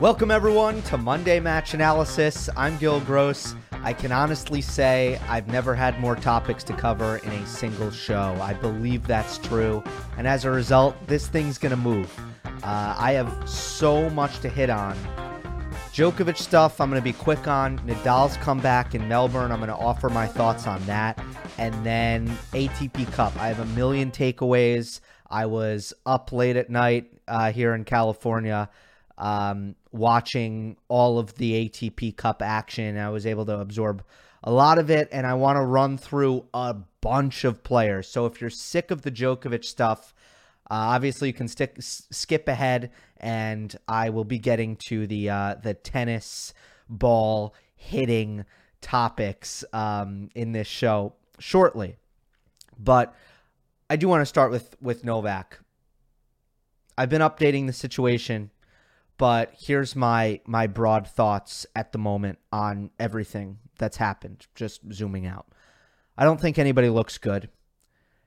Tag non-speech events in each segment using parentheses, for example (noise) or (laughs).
Welcome, everyone, to Monday Match Analysis. I'm Gil Gross. I can honestly say I've never had more topics to cover in a single show. I believe that's true. And as a result, this thing's going to move. Uh, I have so much to hit on. Djokovic stuff, I'm going to be quick on. Nadal's comeback in Melbourne, I'm going to offer my thoughts on that. And then ATP Cup. I have a million takeaways. I was up late at night uh, here in California um, watching all of the ATP Cup action. I was able to absorb a lot of it, and I want to run through a bunch of players. So if you're sick of the Djokovic stuff, uh, obviously you can stick skip ahead, and I will be getting to the uh, the tennis ball hitting topics um, in this show shortly. But I do want to start with with Novak. I've been updating the situation but here's my my broad thoughts at the moment on everything that's happened just zooming out. I don't think anybody looks good.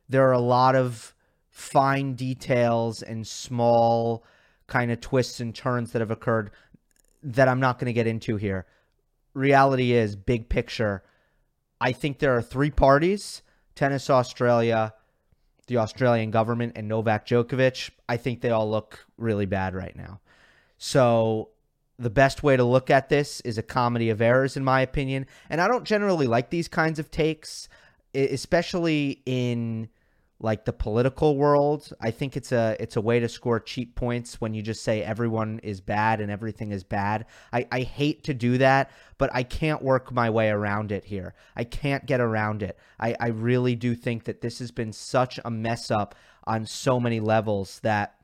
There are a lot of fine details and small kind of twists and turns that have occurred that i'm not going to get into here. Reality is big picture i think there are three parties tennis australia the australian government and novak djokovic. I think they all look really bad right now so the best way to look at this is a comedy of errors, in my opinion. And I don't generally like these kinds of takes, especially in like the political world. I think it's a it's a way to score cheap points when you just say everyone is bad and everything is bad. I, I hate to do that, but I can't work my way around it here. I can't get around it. I, I really do think that this has been such a mess up on so many levels that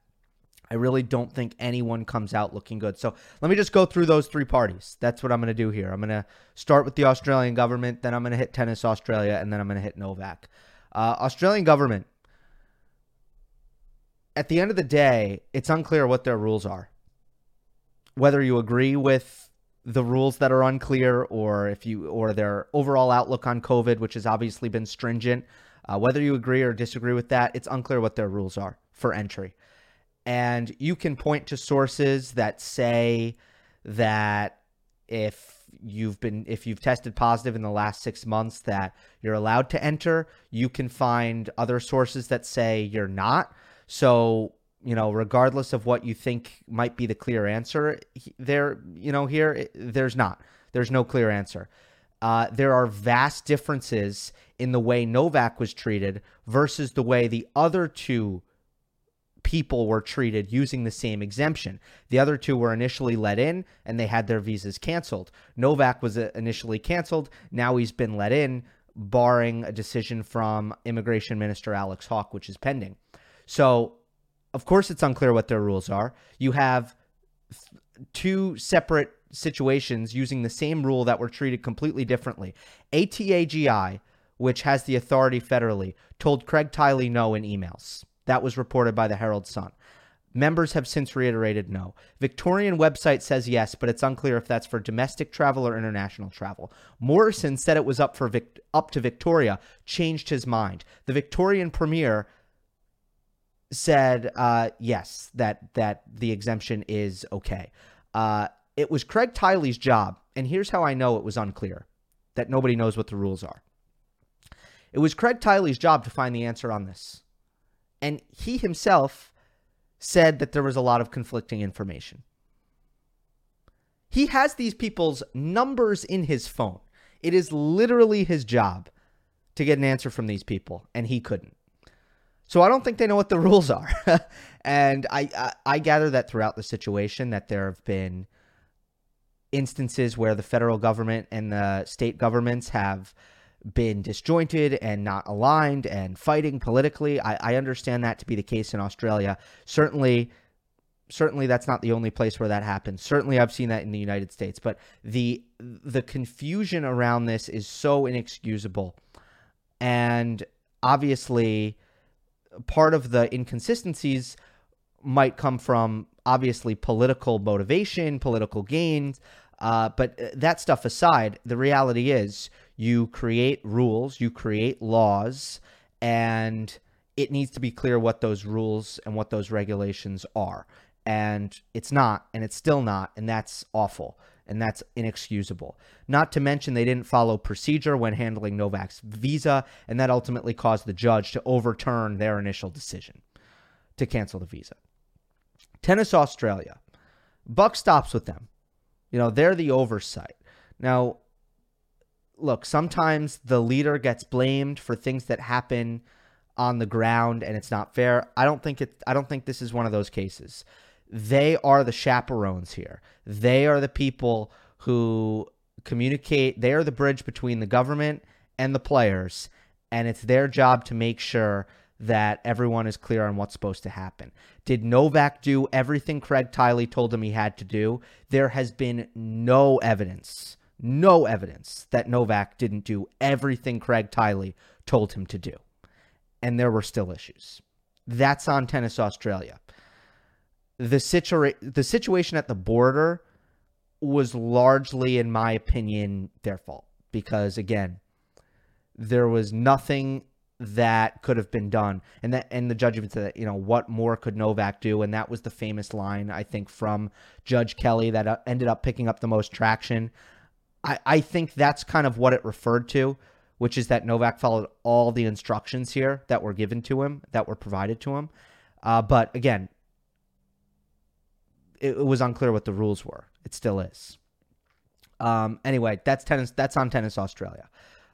I really don't think anyone comes out looking good. So let me just go through those three parties. That's what I'm going to do here. I'm going to start with the Australian government, then I'm going to hit Tennis Australia, and then I'm going to hit Novak. Uh, Australian government, at the end of the day, it's unclear what their rules are. Whether you agree with the rules that are unclear or if you or their overall outlook on COVID, which has obviously been stringent, uh, whether you agree or disagree with that, it's unclear what their rules are for entry and you can point to sources that say that if you've been if you've tested positive in the last 6 months that you're allowed to enter you can find other sources that say you're not. So you know regardless of what you think might be the clear answer there you know here there's not. There's no clear answer. Uh, there are vast differences in the way Novak was treated versus the way the other two people were treated using the same exemption. The other two were initially let in and they had their visas canceled. Novak was uh, initially canceled. Now he's been let in, barring a decision from Immigration Minister Alex Hawke, which is pending. So, of course, it's unclear what their rules are. You have two separate situations using the same rule that were treated completely differently. ATAGI, which has the authority federally, told Craig Tiley no in emails. That was reported by the Herald Sun. Members have since reiterated no. Victorian website says yes, but it's unclear if that's for domestic travel or international travel. Morrison said it was up for Vic- up to Victoria, changed his mind. The Victorian premier said uh, yes, that that the exemption is okay. Uh, it was Craig Tiley's job, and here's how I know it was unclear, that nobody knows what the rules are. It was Craig Tiley's job to find the answer on this. And he himself said that there was a lot of conflicting information. He has these people's numbers in his phone. It is literally his job to get an answer from these people, and he couldn't. So I don't think they know what the (laughs) rules are. (laughs) and I, I, I gather that throughout the situation that there have been instances where the federal government and the state governments have been disjointed and not aligned and fighting politically. I, I understand that to be the case in Australia. Certainly, certainly that's not the only place where that happens. Certainly, I've seen that in the United States. But the the confusion around this is so inexcusable, and obviously, part of the inconsistencies might come from obviously political motivation, political gains. Uh, but uh, that stuff aside, the reality is you create rules, you create laws, and it needs to be clear what those rules and what those regulations are. and it's not, and it's still not, and that's awful and that's inexcusable. Not to mention they didn't follow procedure when handling Novak's visa, and that ultimately caused the judge to overturn their initial decision to cancel the visa. Tennis Australia. Buck stops with them. You know, they're the oversight. Now, look, sometimes the leader gets blamed for things that happen on the ground and it's not fair. I don't think it I don't think this is one of those cases. They are the chaperones here. They are the people who communicate, they are the bridge between the government and the players and it's their job to make sure that everyone is clear on what's supposed to happen. Did Novak do everything Craig Tiley told him he had to do? There has been no evidence, no evidence that Novak didn't do everything Craig Tiley told him to do. And there were still issues. That's on Tennis Australia. The situa- the situation at the border was largely in my opinion their fault because again, there was nothing that could have been done. And that and the judge even said, you know, what more could Novak do? And that was the famous line I think from Judge Kelly that uh, ended up picking up the most traction. I I think that's kind of what it referred to, which is that Novak followed all the instructions here that were given to him, that were provided to him. Uh, but again, it, it was unclear what the rules were. It still is. Um, anyway, that's tennis. That's on Tennis Australia.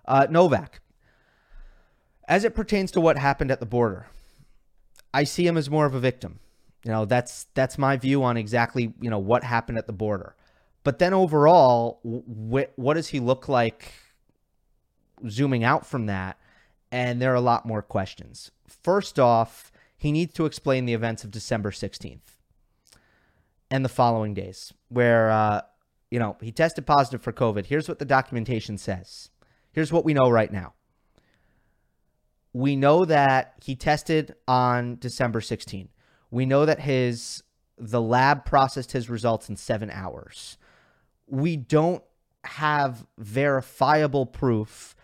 Uh, Novak. As it pertains to what happened at the border, I see him as more of a victim. You know, that's that's my view on exactly you know what happened at the border. But then overall, wh- what does he look like? Zooming out from that, and there are a lot more questions. First off, he needs to explain the events of December sixteenth and the following days, where uh, you know he tested positive for COVID. Here's what the documentation says. Here's what we know right now we know that he tested on December 16th. We know that his the lab processed his results in 7 hours. We don't have verifiable proof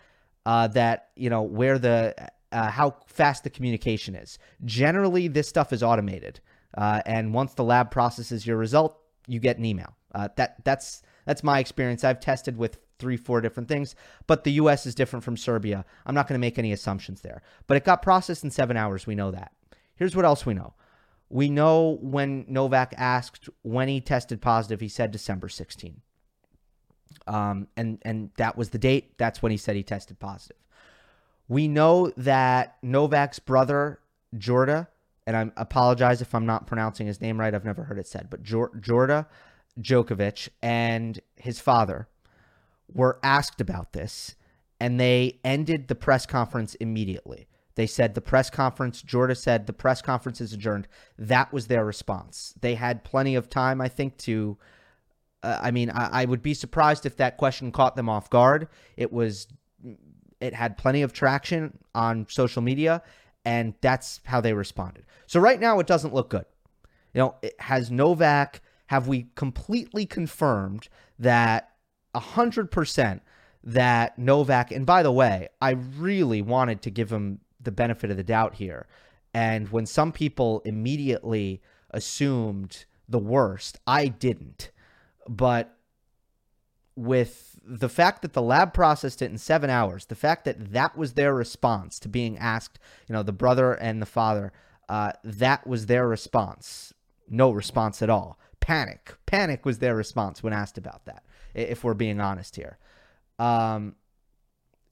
uh, that, you know, where the uh, how fast the communication is. Generally, this stuff is automated. Uh, and once the lab processes your result, you get an email. Uh, that that's that's my experience. I've tested with three, four different things. But the U.S. is different from Serbia. I'm not going to make any assumptions there. But it got processed in seven hours. We know that. Here's what else we know. We know when Novak asked when he tested positive, he said December 16. Um, and and that was the date. That's when he said he tested positive. We know that Novak's brother Jorda, and I apologize if I'm not pronouncing his name right. I've never heard it said, but Jorda Djokovic and his father were asked about this and they ended the press conference immediately. They said the press conference, Jorda said the press conference is adjourned. That was their response. They had plenty of time, I think, to. Uh, I mean, I, I would be surprised if that question caught them off guard. It was, it had plenty of traction on social media, and that's how they responded. So right now, it doesn't look good. You know, has Novak, have we completely confirmed that 100% that Novak, and by the way, I really wanted to give him the benefit of the doubt here. And when some people immediately assumed the worst, I didn't. But with the fact that the lab processed it in seven hours, the fact that that was their response to being asked, you know, the brother and the father, uh, that was their response. No response at all. Panic. Panic was their response when asked about that if we're being honest here. Um,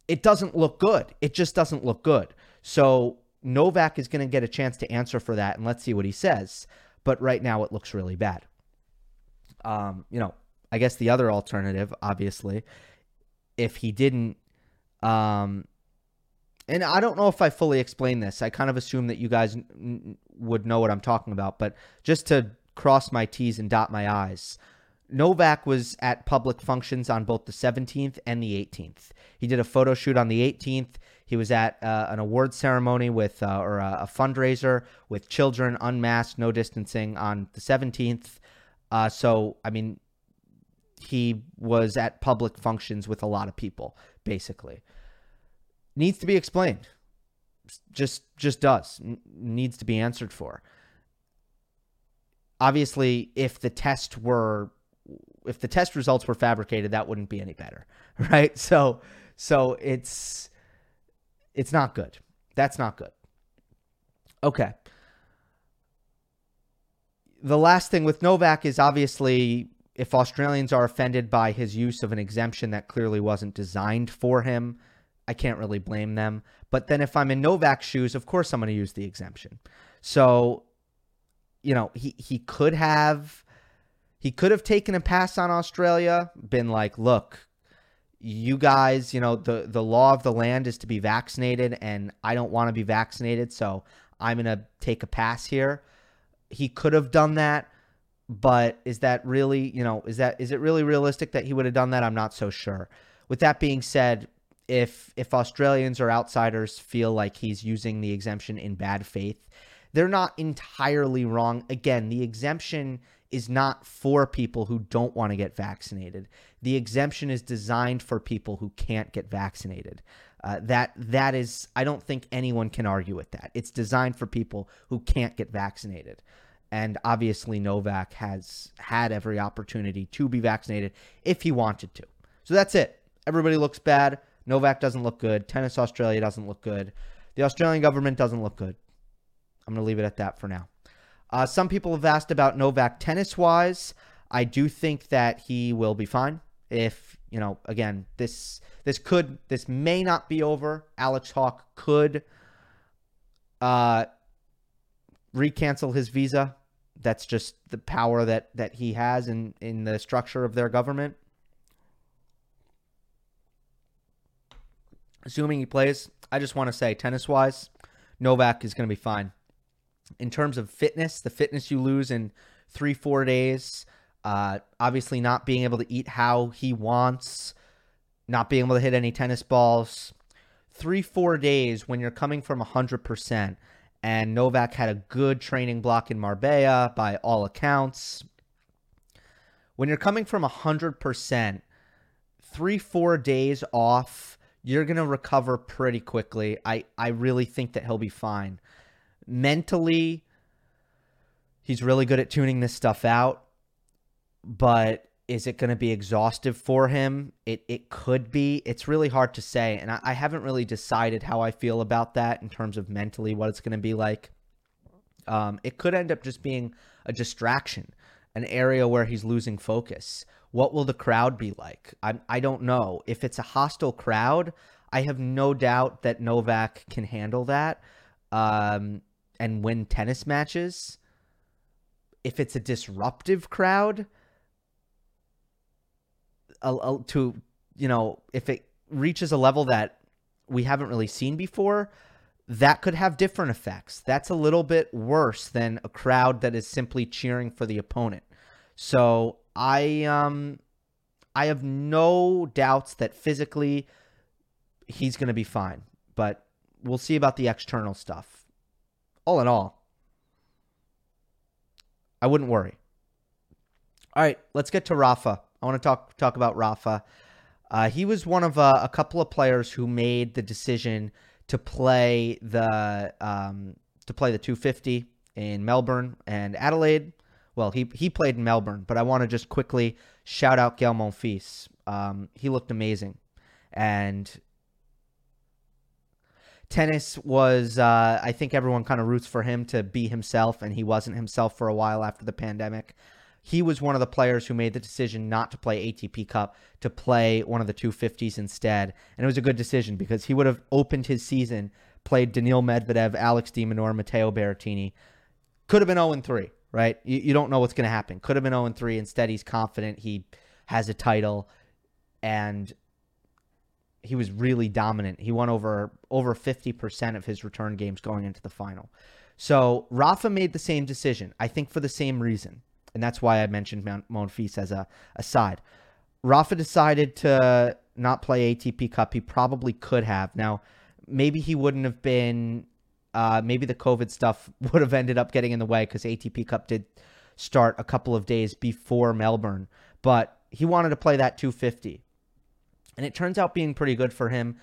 it doesn't look good. It just doesn't look good. So Novak is going to get a chance to answer for that, and let's see what he says. But right now, it looks really bad. Um, you know, I guess the other alternative, obviously, if he didn't, um, and I don't know if I fully explained this. I kind of assume that you guys n- would know what I'm talking about, but just to cross my T's and dot my I's. Novak was at public functions on both the 17th and the 18th. He did a photo shoot on the 18th. He was at uh, an award ceremony with, uh, or a, a, fundraiser with children, unmasked, no distancing on the 17th. Uh, so, I mean, he was at public functions with a lot of people, basically. Needs to be explained. Just, just does. N- needs to be answered for. obviously, if the test were if the test results were fabricated, that wouldn't be any better, (laughs) right? So so it's it's not good. That's not good. Okay. The last thing with Novak is obviously if Australians are offended by his use of an exemption that clearly wasn't designed for him, I can't really blame them. But then if I'm in Novak's shoes, of course I'm going to use the exemption. So, you know, he he could have he could have taken a pass on Australia, been like, "Look, you guys, you know, the the law of the land is to be vaccinated and I don't want to be vaccinated, so I'm going to take a pass here." He could have done that, but is that really, you know, is that is it really realistic that he would have done that? I'm not so sure. With that being said, if if Australians or outsiders feel like he's using the exemption in bad faith, they're not entirely wrong. Again, the exemption is not for people who don't want to get vaccinated. The exemption is designed for people who can't get vaccinated. Uh, that that is, I don't think anyone can argue with that. It's designed for people who can't get vaccinated, and obviously Novak has had every opportunity to be vaccinated if he wanted to. So that's it. Everybody looks bad. Novak doesn't look good. Tennis Australia doesn't look good. The Australian government doesn't look good. I'm going to leave it at that for now. Uh, some people have asked about Novak tennis wise. I do think that he will be fine. If you know, again, this this could this may not be over. Alex Hawke could uh, recancel his visa. That's just the power that that he has in in the structure of their government. assuming he plays, I just want to say tennis wise, Novak is going to be fine. In terms of fitness, the fitness you lose in three, four days, uh, obviously not being able to eat how he wants, not being able to hit any tennis balls. Three, four days when you're coming from 100%, and Novak had a good training block in Marbella by all accounts. When you're coming from 100%, three, four days off you're going to recover pretty quickly. I, I really think that he'll be fine. Mentally, he's really good at tuning this stuff out, but is it going to be exhaustive for him? It it could be. It's really hard to say, and I, I haven't really decided how I feel about that in terms of mentally what it's going to be like. Um, it could end up just being a distraction, an area where he's losing focus. What will the crowd be like? I, I don't know. If it's a hostile crowd, I have no doubt that Novak can handle that um, and win tennis matches. If it's a disruptive crowd, a, a, to you know, if it reaches a level that we haven't really seen before, that could have different effects. That's a little bit worse than a crowd that is simply cheering for the opponent. So I um I have no doubts that physically he's going to be fine, but we'll see about the external stuff. All in all, I wouldn't worry. All right, let's get to Rafa. I want to talk talk about Rafa. Uh, he was one of uh, a couple of players who made the decision to play the um, to play the 250 in Melbourne and Adelaide well, he he played in Melbourne, but I want to just quickly shout out Gael Monfils. Um, he looked amazing, and tennis was. Uh, I think everyone kind of roots for him to be himself, and he wasn't himself for a while after the pandemic. He was one of the players who made the decision not to play ATP Cup, to play one of the 250s instead. And it was a good decision because he would have opened his season, played Daniil Medvedev, Alex de Minaur, Matteo Berrettini. Could have been 0 3 right? You, you don't know what's going to happen. Could have been 0 3. Instead, he's confident he has a title, and he was really dominant. He won over over 50% of his return games going into the final. So Rafa made the same decision, I think for the same reason. And that's why I mentioned Monfils as a aside. Rafa decided to not play ATP Cup. He probably could have. Now, maybe he wouldn't have been uh, maybe the COVID stuff (laughs) would have ended up getting in the way because ATP Cup did start a couple of days before Melbourne, but he wanted to play that 250. And it turns out being pretty good for him.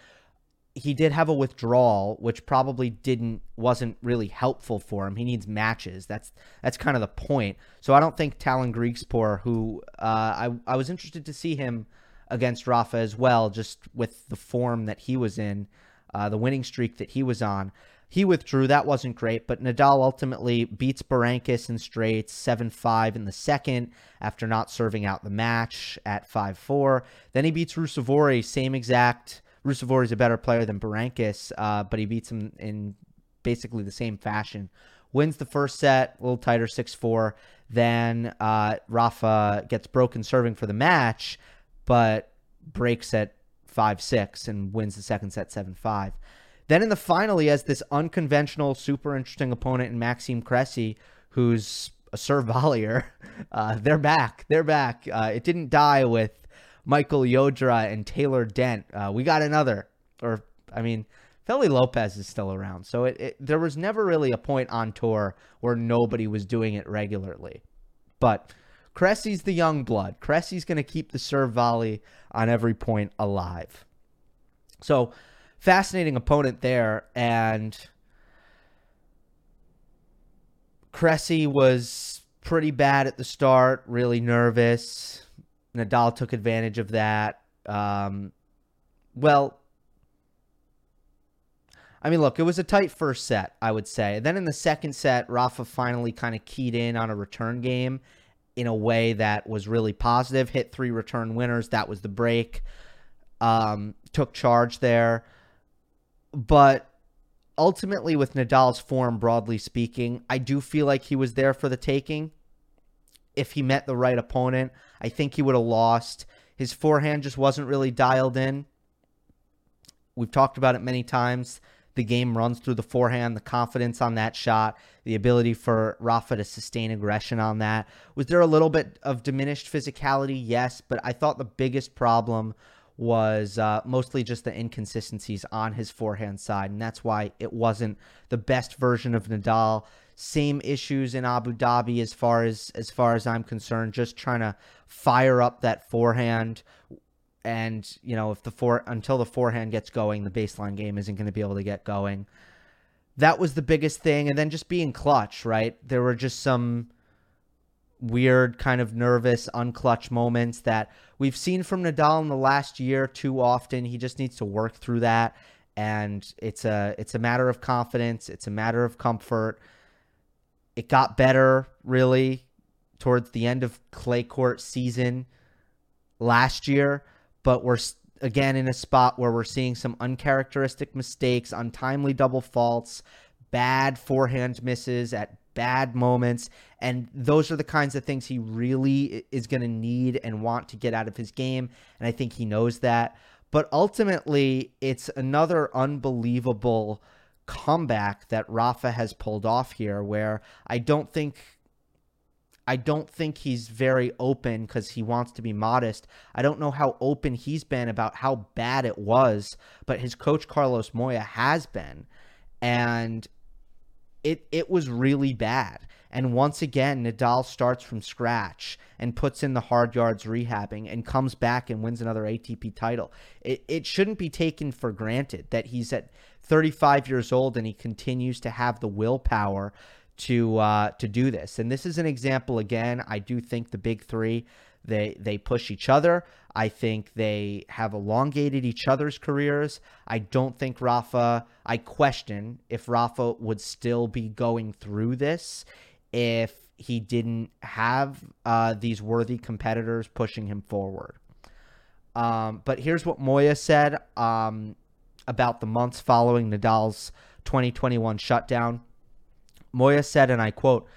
He did have a withdrawal, which probably didn't wasn't really helpful for him. He needs matches. That's that's kind of the point. So I don't think Tallon Griekspoor, who uh, I I was interested to see him against Rafa as well, just with the form that he was in, uh, the winning streak that he was on. He withdrew. That wasn't great, but Nadal ultimately beats Berankis in straights 7 5 in the second after not serving out the match at 5 4. Then he beats Ruusuvuori, same exact. Ruusuvuori is a better player than Berankis, uh, but he beats him in basically the same fashion. Wins the first set, a little tighter 6 4. Then uh, Rafa gets broken serving for the match, but breaks at 5 6 and wins the second set 7 5. Then in the final, he has this unconventional, super interesting opponent in Maxime Cressy, who's a serve (laughs) volleyer. Uh, they're back. They're back. Uh, it didn't die with Michael Llodra and Taylor Dent. Uh, we got another. Or, I mean, Feli Lopez is still around. So it, it, there was never really a point on tour where nobody was doing it regularly. But Cressy's the young blood. Cressy's going to keep the serve volley on every point alive. So fascinating opponent there. And Cressy was pretty bad at the start, really nervous. Nadal took advantage of that. Um, well, I mean, look, it was a tight first set, I would say. Then in the second set, Rafa finally kind of keyed in on a return game in a way that was really positive. Hit three return winners. That was the break. Um, took charge there. But ultimately, with Nadal's form, broadly speaking, I do feel like he was there for the taking. If he met the right opponent, I think he would have lost. His forehand just wasn't really dialed in. We've talked about it many times. The game runs through the forehand, the confidence on that shot, the ability for Rafa to sustain aggression on that. Was there a little bit of diminished physicality? Yes, but I thought the biggest problem was uh, mostly just the inconsistencies on his forehand side, and that's why it wasn't the best version of Nadal. Same issues in Abu Dhabi as far as as far as I'm concerned. Just trying to fire up that forehand, and you know if the four until the forehand gets going, the baseline game isn't going to be able to get going. That was the biggest thing, and then just being clutch. Right, there were just some weird, kind of nervous, unclutch moments that we've seen from Nadal in the last year too often. He just needs to work through that. And it's a it's a matter of confidence. It's a matter of comfort. It got better really towards the end of clay court season last year, but we're again in a spot where we're seeing some uncharacteristic mistakes, untimely double faults, bad forehand misses at bad moments. And those are the kinds of things he really is going to need and want to get out of his game. And I think he knows that. But ultimately, it's another unbelievable comeback that Rafa has pulled off here where I don't think I don't think he's very open because he wants to be modest. I don't know how open he's been about how bad it was, but his coach Carlos Moya has been. And it it was really bad. And once again, Nadal starts from scratch and puts in the hard yards rehabbing and comes back and wins another ATP title. It, it shouldn't be taken for granted that he's at 35 years old and he continues to have the willpower to uh, to do this. And this is an example again. I do think the big three they they push each other. I think they have elongated each other's careers. I don't think Rafa, I question if Rafa would still be going through this if he didn't have uh, these worthy competitors pushing him forward. Um, but here's what Moya said um, about the months following Nadal's 2021 shutdown. Moya said, and I quote,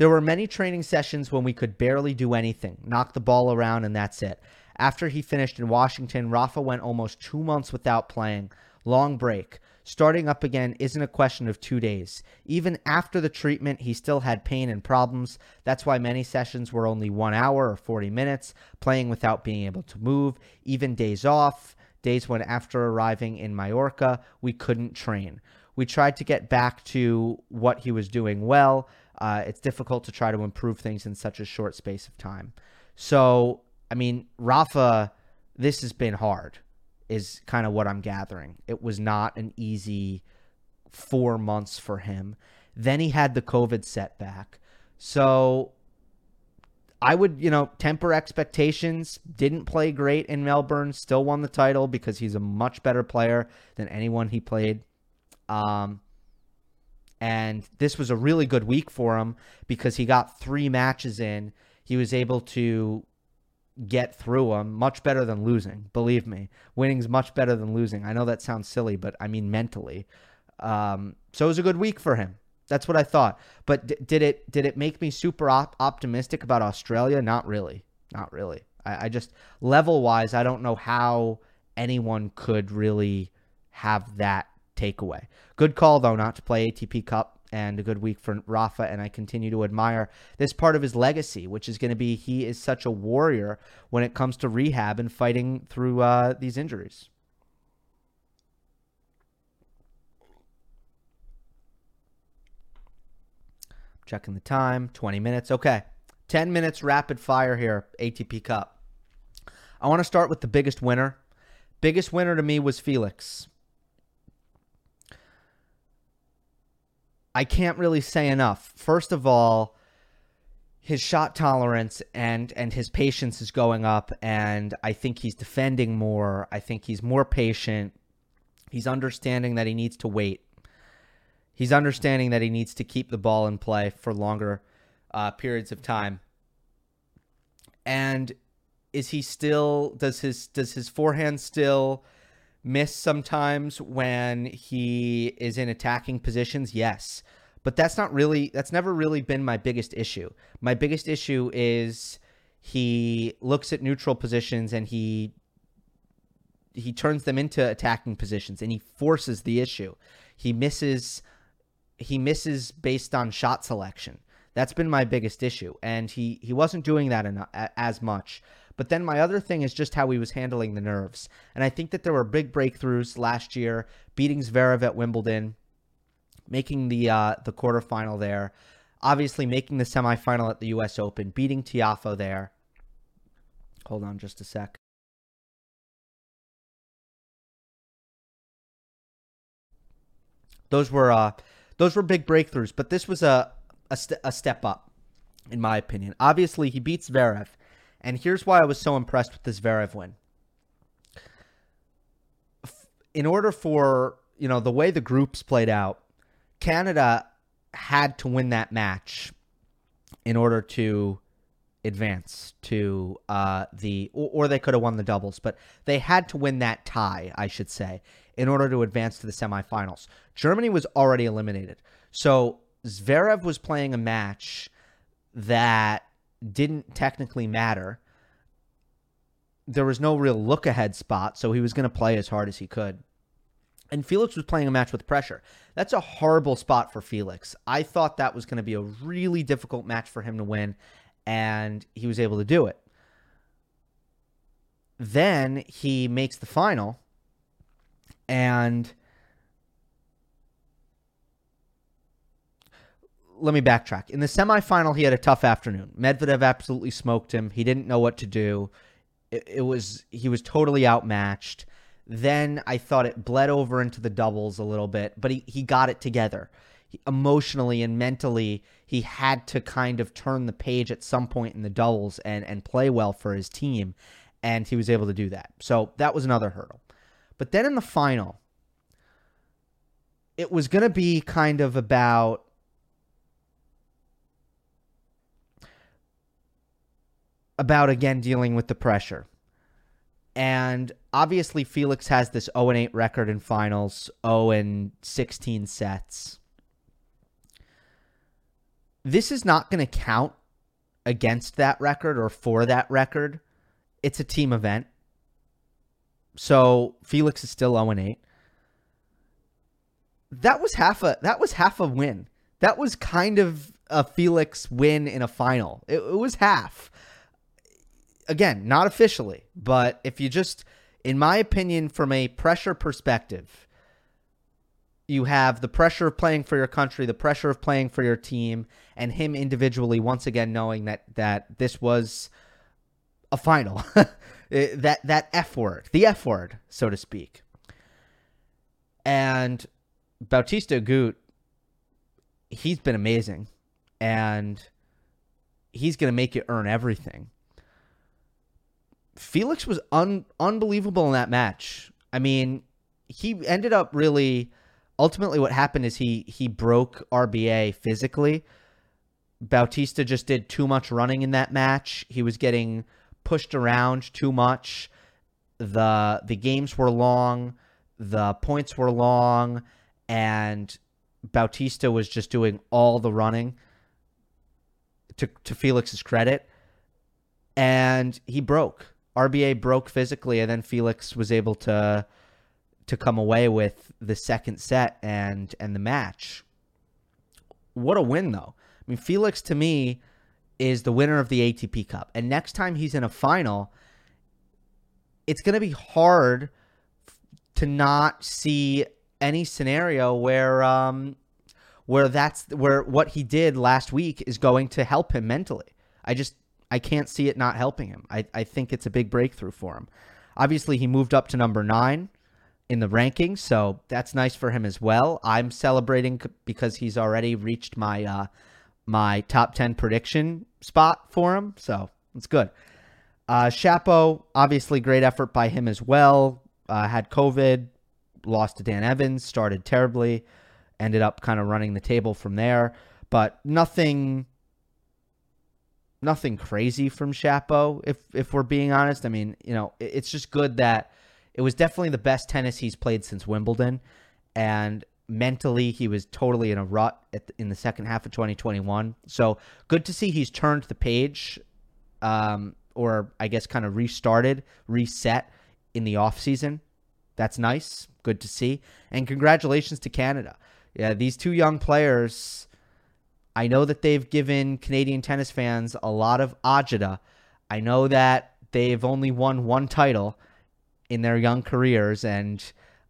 there were many training sessions when we could barely do anything, knock the ball around, and that's it. After he finished in Washington, Rafa went almost two months without playing. Long break. Starting up again isn't a question of two days. Even after the treatment, he still had pain and problems. That's why many sessions were only one hour or 40 minutes, playing without being able to move. Even days off, days when after arriving in Mallorca, we couldn't train. We tried to get back to what he was doing well. Uh, it's difficult to try to improve things in such a short space of time. So I mean, Rafa, this has been hard. is kind of what I'm gathering. It was not an easy four months for him. Then he had the COVID setback. So I would, you know, temper expectations. Didn't play great in Melbourne, still won the title because he's a much better player than anyone he played. Um, and this was a really good week for him because he got three matches in. He was able to get through them much better than losing. Believe me, winning's much better than losing. I know that sounds silly, but I mean mentally. Um, so it was a good week for him. That's what I thought. But d- did it did it make me super op- optimistic about Australia? Not really. Not really. I, I just level wise, I don't know how anyone could really have that takeaway. Good call though, not to play ATP Cup and a good week for Rafa. And I continue to admire this part of his legacy, which is going to be he is such a warrior when it comes to rehab and fighting through uh, these injuries. Checking the time, 20 minutes. Okay. 10 minutes rapid fire here, ATP Cup. I want to start with the biggest winner. Biggest winner to me was Felix. I can't really say enough. First of all, his shot tolerance and and his patience is going up and I think he's defending more. I think he's more patient. He's understanding that he needs to wait He's understanding that he needs to keep the ball in play for longer uh, periods of time. And is he still does his does his forehand still miss sometimes when he is in attacking positions? Yes. But that's not really that's never really been my biggest issue. My biggest issue is he looks at neutral positions and he he turns them into attacking positions and he forces the issue. He misses he misses based on shot selection. That's been my biggest issue, and he he wasn't doing that as much. But then my other thing is just how he was handling the nerves, and I think that there were big breakthroughs last year, beating Zverev at Wimbledon, making the uh, the quarterfinal there, obviously making the semifinal at the U.S. Open, beating Tiafoe there. Hold on, just a sec. Those were uh, those were big breakthroughs, but this was a a, st- a step up, in my opinion. Obviously, he beats Zverev, and here's why I was so impressed with this Zverev win. In order for you know the way the groups played out, Canada had to win that match in order to advance to uh, the or, or they could have won the doubles, but they had to win that tie, I should say, in order to advance to the semifinals. Germany was already eliminated. So Zverev was playing a match that didn't technically matter. There was no real look ahead spot, so he was going to play as hard as he could. And Felix was playing a match with pressure. That's a horrible spot for Felix. I thought that was going to be a really difficult match for him to win, and he was able to do it. Then he makes the final, and let me backtrack. In the semifinal, he had a tough afternoon. Medvedev absolutely smoked him. He didn't know what to do. It, it, was he was totally outmatched. Then I thought it bled over into the doubles a little bit, but he, he got it together. He, emotionally and mentally, he had to kind of turn the page at some point in the doubles and, and play well for his team, and he was able to do that. So that was another hurdle. But then in the final, it was going to be kind of about about again dealing with the pressure. And obviously Felix has this 0 and 8 record in finals, 0 and 16 sets. This is not going to count against that record or for that record. It's a team event. So Felix is still 0 and 8. That was half a that was half a win. That was kind of a Felix win in a final. It, it was half. Again, not officially, but if you just in my opinion from a pressure perspective, you have the pressure of playing for your country, the pressure of playing for your team, and him individually once again knowing that that this was a final. Uh, (laughs) that that F word, the F word, so to speak. And Bautista Agut, he's been amazing, and he's going to make you earn everything. Felix was un- unbelievable in that match. I mean, he ended up really ultimately what happened is he he broke RBA physically. Bautista just did too much running in that match. He was getting pushed around too much. The the games were long, the points were long, and Bautista was just doing all the running to to Felix's credit. And he broke. RBA broke physically, and then Felix was able to to come away with the second set and and the match. What a win though. I mean Felix to me is the winner of the ATP Cup. And next time he's in a final, it's going to be hard to not see any scenario where um where that's where what he did last week is going to help him mentally. I just I can't see it not helping him. I, I think it's a big breakthrough for him. Obviously, he moved up to number nine in the rankings, so that's nice for him as well. I'm celebrating because he's already reached my uh, my top ten prediction spot for him, so it's good. Uh, Shapo, obviously, great effort by him as well. Uh, had COVID, lost to Dan Evans, started terribly, ended up kind of running the table from there, but nothing nothing crazy from Shapo, if if we're being honest. I mean, you know, it's just good that it was definitely the best tennis he's played since Wimbledon, and mentally he was totally in a rut the, in the second half of 2021. So good to see he's turned the page, um, or I guess kind of restarted, reset in the off season. That's nice. Good to see, and congratulations to Canada. Yeah, these two young players I know that they've given Canadian tennis fans a lot of agita. I know that they've only won one title in their young careers, and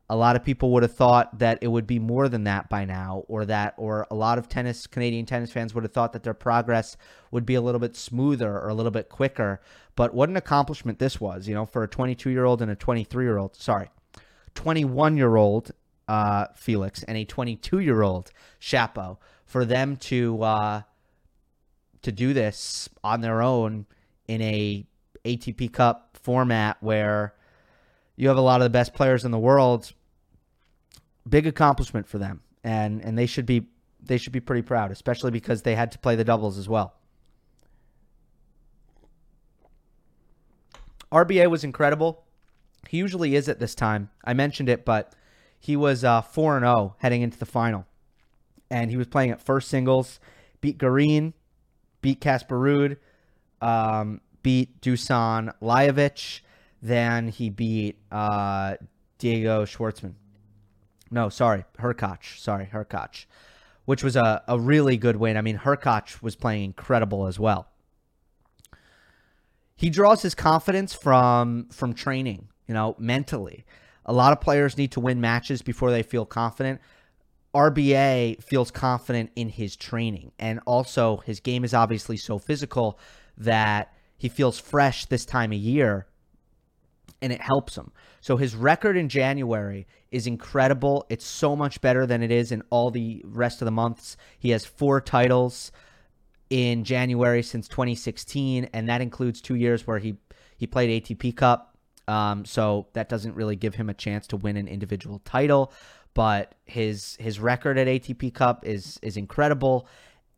a lot of people would have thought that it would be more than that by now, or that, or a lot of tennis Canadian tennis fans would have thought that their progress would be a little bit smoother or a little bit quicker. But what an accomplishment this was, you know, for a 22 year old and a 23 year old. Sorry, 21 year old uh, Felix and a 22 year old Shapo for them to uh, to do this on their own in a ATP Cup format where you have a lot of the best players in the world. Big accomplishment for them, and and they should be they should be pretty proud, especially because they had to play the doubles as well. RBA was incredible. He usually is at this time. I mentioned it, but he was uh, four and zero oh heading into the final and he was playing at first singles. Beat Garin, beat Casper Ruud, um, beat Dusan Lajovic. Then he beat uh, Diego Schwartzman. No, sorry, Hurkacz. Sorry, Hurkacz, which was a, a really good win. I mean, Hurkacz was playing incredible as well. He draws his confidence from from training, you know, mentally. A lot of players need to win matches before they feel confident. RBA feels confident in his training. And also, his game is obviously so physical that he feels fresh this time of year and it helps him. So, his record in January is incredible. It's so much better than it is in all the rest of the months. He has four titles in January since 2016, and that includes two years where he, he played ATP Cup. Um, so, that doesn't really give him a chance to win an individual title but his his record at ATP Cup is is incredible,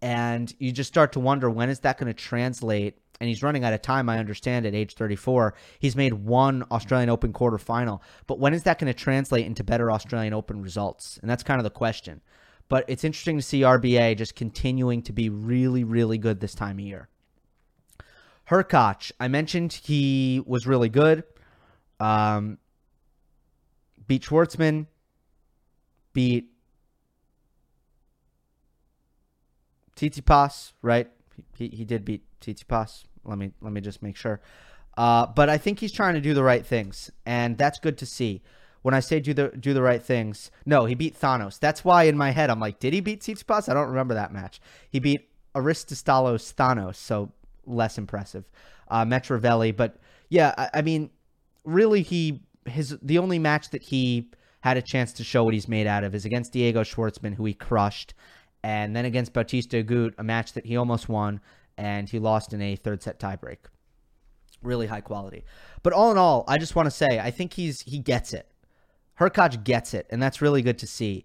and you just start to wonder when is that going to translate. And he's running out of time, I understand, at age 34. He's made one Australian Open quarterfinal, but when is that going to translate into better Australian Open results? And that's kind of the question. But it's interesting to see RBA just continuing to be really, really good this time of year. Hurkacz, I mentioned he was really good. Um, beat Schwartzman, beat Tsitsipas, right? He, he did beat Tsitsipas. Let me let me just make sure. Uh, but I think he's trying to do the right things, and that's good to see. When I say do the do the right things, no, he beat Thanos. That's why in my head I'm like, did he beat Tsitsipas? I don't remember that match. He beat Aristotelis Thanos, so less impressive. Uh, Metrovelli, but Yeah, I, I mean, really, he his the only match that he had a chance to show what he's made out of is against Diego Schwartzman, who he crushed, and then against Bautista Agut, a match that he almost won, and he lost in a third set tiebreak. Really high quality. But all in all, I just want to say I think he's he gets it. Hurkacz gets it, and that's really good to see.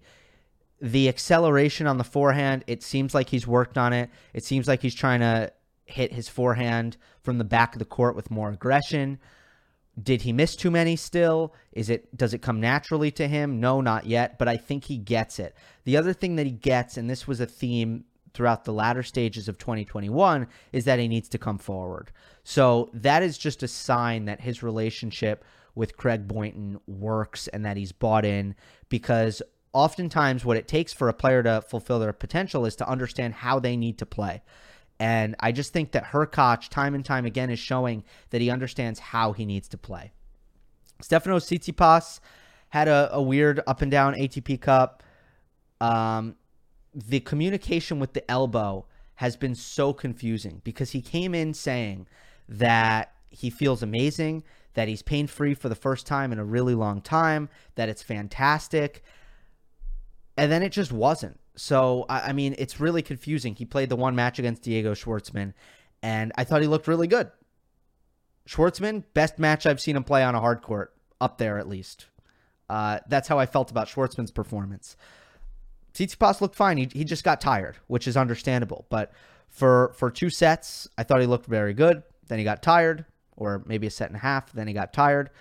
The acceleration on the forehand, it seems like he's worked on it. It seems like he's trying to hit his forehand from the back of the court with more aggression. Did he miss too many still? Is it does it come naturally to him? No, not yet, but I think he gets it. The other thing that he gets and this was a theme throughout the latter stages of 2021 is that he needs to come forward. So that is just a sign that his relationship with Craig Boynton works and that he's bought in because oftentimes what it takes for a player to fulfill their potential is to understand how they need to play. And I just think that Hurkacz, time and time again, is showing that he understands how he needs to play. Stefanos Tsitsipas had a, a weird up and down ATP Cup. Um, the communication with the elbow has been so confusing because he came in saying that he feels amazing, that he's pain free for the first time in a really long time, that it's fantastic. And then it just wasn't. So, I, I mean, it's really confusing. He played the one match against Diego Schwartzman, and I thought he looked really good. Schwartzman, best match I've seen him play on a hard court, up there at least. Uh, that's how I felt about Schwartzman's performance. Tsitsipas looked fine. He, he just got tired, which is understandable. But for for two sets, I thought he looked very good. Then he got tired, or maybe a set and a half. Then he got tired,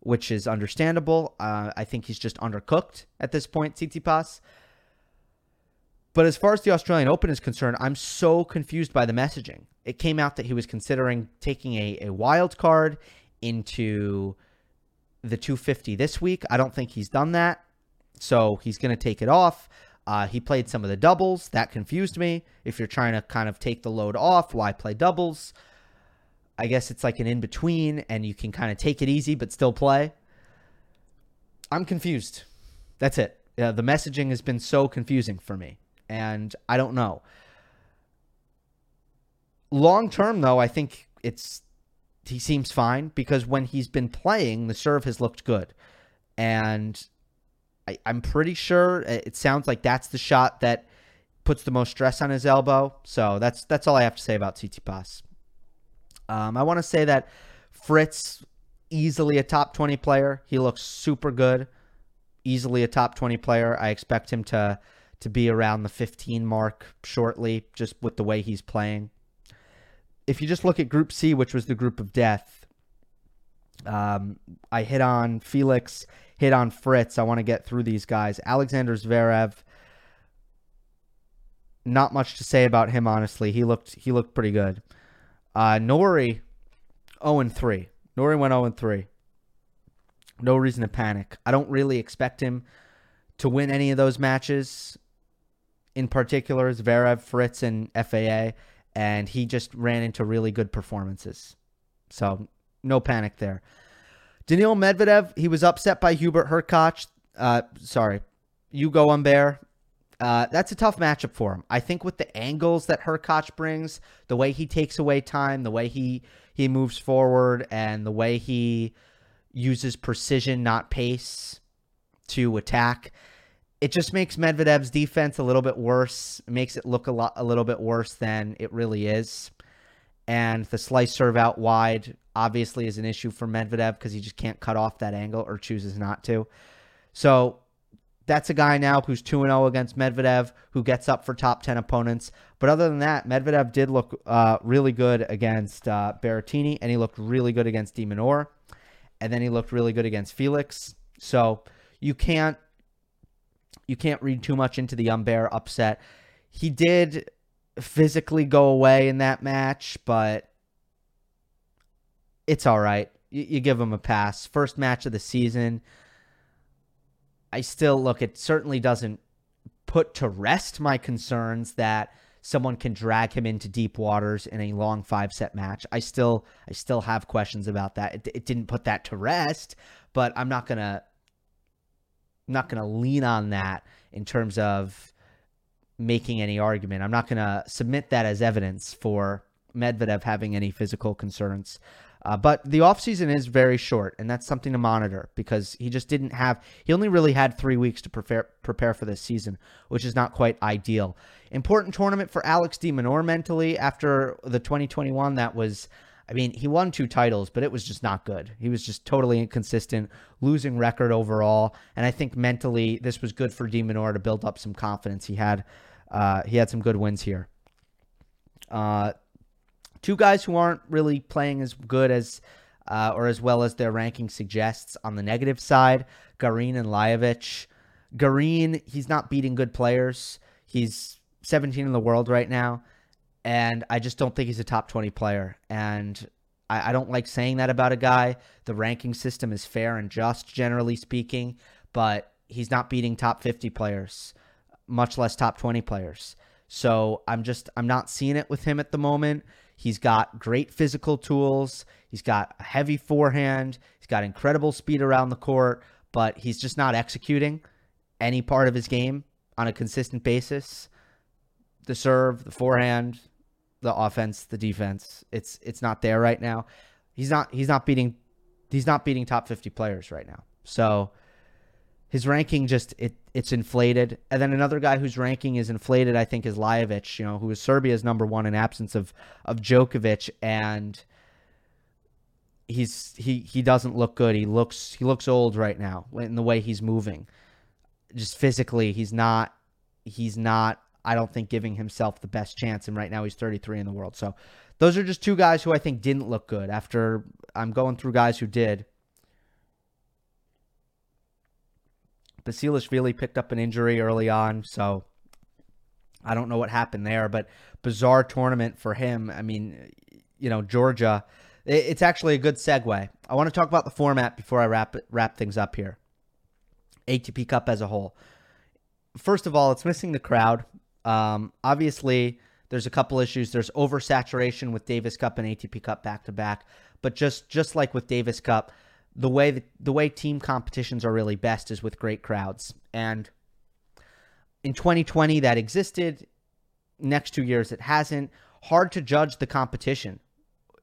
which is understandable. Uh, I think he's just undercooked at this point, Tsitsipas. But as far as the Australian Open is concerned, I'm so confused by the messaging. It came out that he was considering taking a, a wild card into the 250 this week. I don't think he's done that. So he's going to take it off. Uh, he played some of the doubles. That confused me. If you're trying to kind of take the load off, why play doubles? I guess it's like an in between and you can kind of take it easy but still play. I'm confused. That's it. Uh, the messaging has been so confusing for me and I don't know. Long term, though, I think it's he seems fine because when he's been playing, the serve has looked good, and I, I'm pretty sure it sounds like that's the shot that puts the most stress on his elbow. So that's that's all I have to say about Tsitsipas. Um, I want to say that Fritz easily a top 20 player. He looks super good. Easily a top 20 player. I expect him to to be around the 15 mark shortly, just with the way he's playing. If you just look at Group C, which was the group of death, um, I hit on Felix, hit on Fritz. I want to get through these guys. Alexander Zverev. Not much to say about him, honestly. He looked he looked pretty good. Uh, Norrie, 0 and 3. Norrie went 0 and 3. No reason to panic. I don't really expect him to win any of those matches in particular is Zverev, Fritz, and FAA, and he just ran into really good performances. So no panic there. Daniil Medvedev, he was upset by Hubert Hurkacz. Uh, sorry, Hugo Humbert. Uh, that's a tough matchup for him. I think with the angles that Hurkacz brings, the way he takes away time, the way he he moves forward, and the way he uses precision, not pace, to attack it just makes Medvedev's defense a little bit worse. Makes it look a lot a little bit worse than it really is. And the slice serve out wide obviously is an issue for Medvedev because he just can't cut off that angle or chooses not to. So that's a guy now who's 2 0 against Medvedev, who gets up for top 10 opponents. But other than that, Medvedev did look uh, really good against uh, Berrettini, and he looked really good against de Minaur. And then he looked really good against Felix. So you can't you can't read too much into the Humbert upset. He did physically go away in that match, but it's all right. You, you give him a pass. First match of the season. I still look, it certainly doesn't put to rest my concerns that someone can drag him into deep waters in a long five set match. I still I still have questions about that. It, it didn't put that to rest, but I'm not going to not going to lean on that in terms of making any argument. I'm not going to submit that as evidence for Medvedev having any physical concerns. Uh, but the offseason is very short, and that's something to monitor because he just didn't have, he only really had three weeks to prepare, prepare for this season, which is not quite ideal. Important tournament for Alex de Minaur mentally after the 2021. That was, I mean, he won two titles, but it was just not good. He was just totally inconsistent, losing record overall. And I think mentally, this was good for de Minaur to build up some confidence. He had, uh, he had some good wins here. Uh, Two guys who aren't really playing as good as uh, or as well as their ranking suggests on the negative side, Garin and Lajovic. Garin, he's not beating good players. He's 17 in the world right now, and I just don't think he's a top 20 player. And I, I don't like saying that about a guy. The ranking system is fair and just, generally speaking, but he's not beating top 50 players, much less top 20 players. So I'm just I'm not seeing it with him at the moment. He's got great physical tools. He's got a heavy forehand. He's got incredible speed around the court, but he's just not executing any part of his game on a consistent basis. The serve, the forehand, the offense, the defense. It's it's not there right now. He's not he's not beating he's not beating top 50 players right now. So his ranking just it it's inflated. And then another guy whose ranking is inflated, I think, is Lajovic, you know, who is Serbia's number one in absence of of Djokovic, and he's he he doesn't look good. He looks he looks old right now in the way he's moving. Just physically, he's not he's not I don't think giving himself the best chance and right now he's 33 in the world. So those are just two guys who I think didn't look good after I'm going through guys who did. Basilashvili picked up an injury early on, so I don't know what happened there, but bizarre tournament for him. I mean, you know, Georgia. It's actually a good segue. I want to talk about the format before I wrap wrap things up here. ATP Cup as a whole. First of all, it's missing the crowd. Um, obviously, there's a couple issues. There's oversaturation with Davis Cup and ATP Cup back to back, but just just like with Davis Cup, the way the way team competitions are really best is with great crowds. And in 2020 that existed. Next two years it hasn't. Hard to judge the competition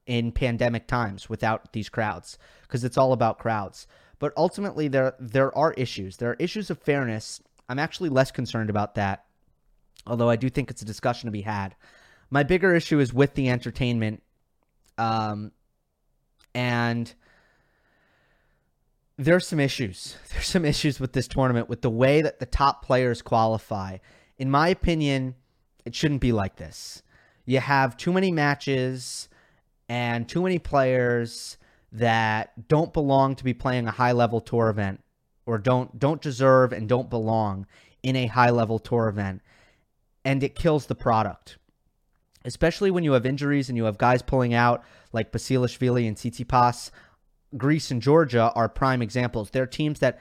in pandemic times without these crowds because it's all about crowds. But ultimately there there are issues. There are issues of fairness. I'm actually less concerned about that. Although I do think it's a discussion to be had. My bigger issue is with the entertainment um and there's some issues. (laughs) There's some issues with this tournament with the way that the top players qualify. In my opinion, it shouldn't be like this. You have too many matches and too many players that don't belong to be playing a high level tour event or don't don't deserve and don't belong in a high level tour event and it kills the product especially when you have injuries and you have guys pulling out like Basilashvili and Tsitsipas Greece and Georgia are prime examples. They're teams that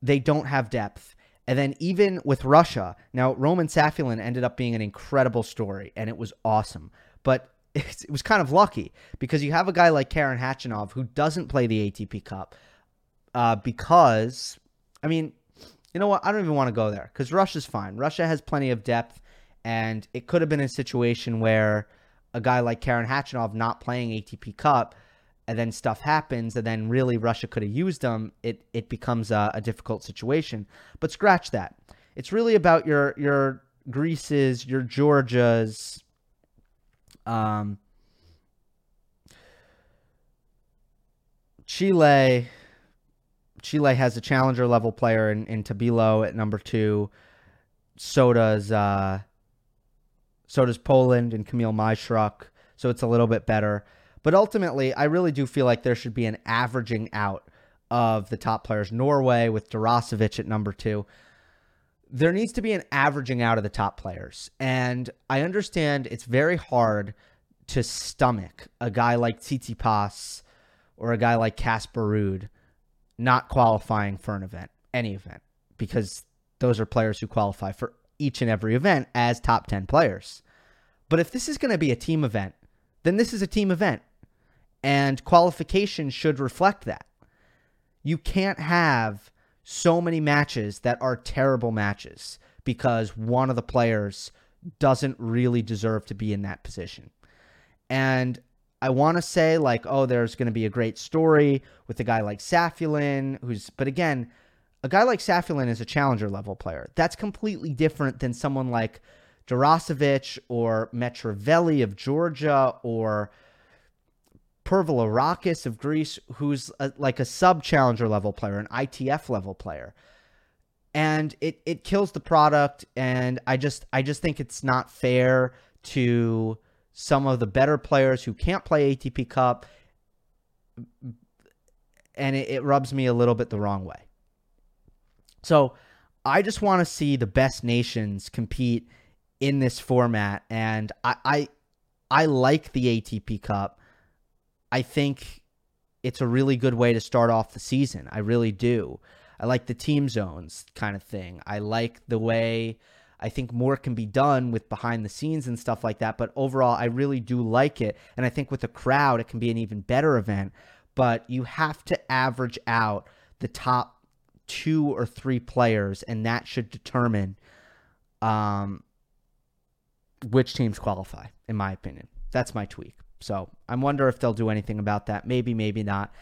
they don't have depth. And then even with Russia, now Roman Safiullin ended up being an incredible story, and it was awesome. But (laughs) it was kind of lucky because you have a guy like Karen Khachanov who doesn't play the ATP Cup uh, because, I mean, you know what? I don't even want to go there because Russia's fine. Russia has plenty of depth, and it could have been a situation where a guy like Karen Khachanov not playing ATP Cup – and then stuff happens, and then really Russia could have used them, it it becomes a, a difficult situation. But scratch that. It's really about your your Greece's, your Georgia's, um, Chile. Chile has a challenger level player in, in Tabilo at number two. So does uh, so does Poland and Kamil Majchrzak. So it's a little bit better. But ultimately, I really do feel like there should be an averaging out of the top players. Norway with Durasovic at number two. There needs to be an averaging out of the top players. And I understand it's very hard to stomach a guy like Tsitsipas or a guy like Casper Ruud not qualifying for an event, any event, because those are players who qualify for each and every event as top 10 players. But if this is going to be a team event, then this is a team event and qualification should reflect that. You can't have so many matches that are terrible matches because one of the players doesn't really deserve to be in that position. And I want to say like, oh, there's going to be a great story with a guy like Safiullin, who's, but again, a guy like Safiullin is a challenger level player. That's completely different than someone like Durasovic or Metreveli of Georgia or Pervolarakis of Greece, who's a, like a sub challenger level player, an ITF level player. And it, it kills the product. And I just I just think it's not fair to some of the better players who can't play ATP Cup. And it, it rubs me a little bit the wrong way. So I just want to see the best nations compete in this format. And I, I I like the ATP Cup. I think it's a really good way to start off the season. I really do. I like the team zones kind of thing. I like the way I think more can be done with behind the scenes and stuff like that. But overall, I really do like it. And I think with a crowd, it can be an even better event. But you have to average out the top two or three players, and that should determine um, which teams qualify, in my opinion. That's my tweak. So I wonder if they'll do anything about that. Maybe, maybe not.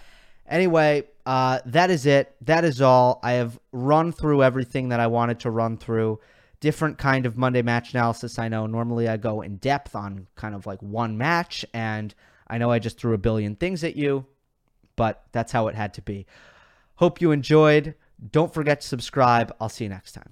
Anyway, uh, that is it. That is all. I have run through everything that I wanted to run through different kind of Monday match analysis. I know normally I go in depth on kind of like one match, and I know I just threw a billion things at you, but that's how it had to be. Hope you enjoyed. Don't forget to subscribe. I'll see you next time.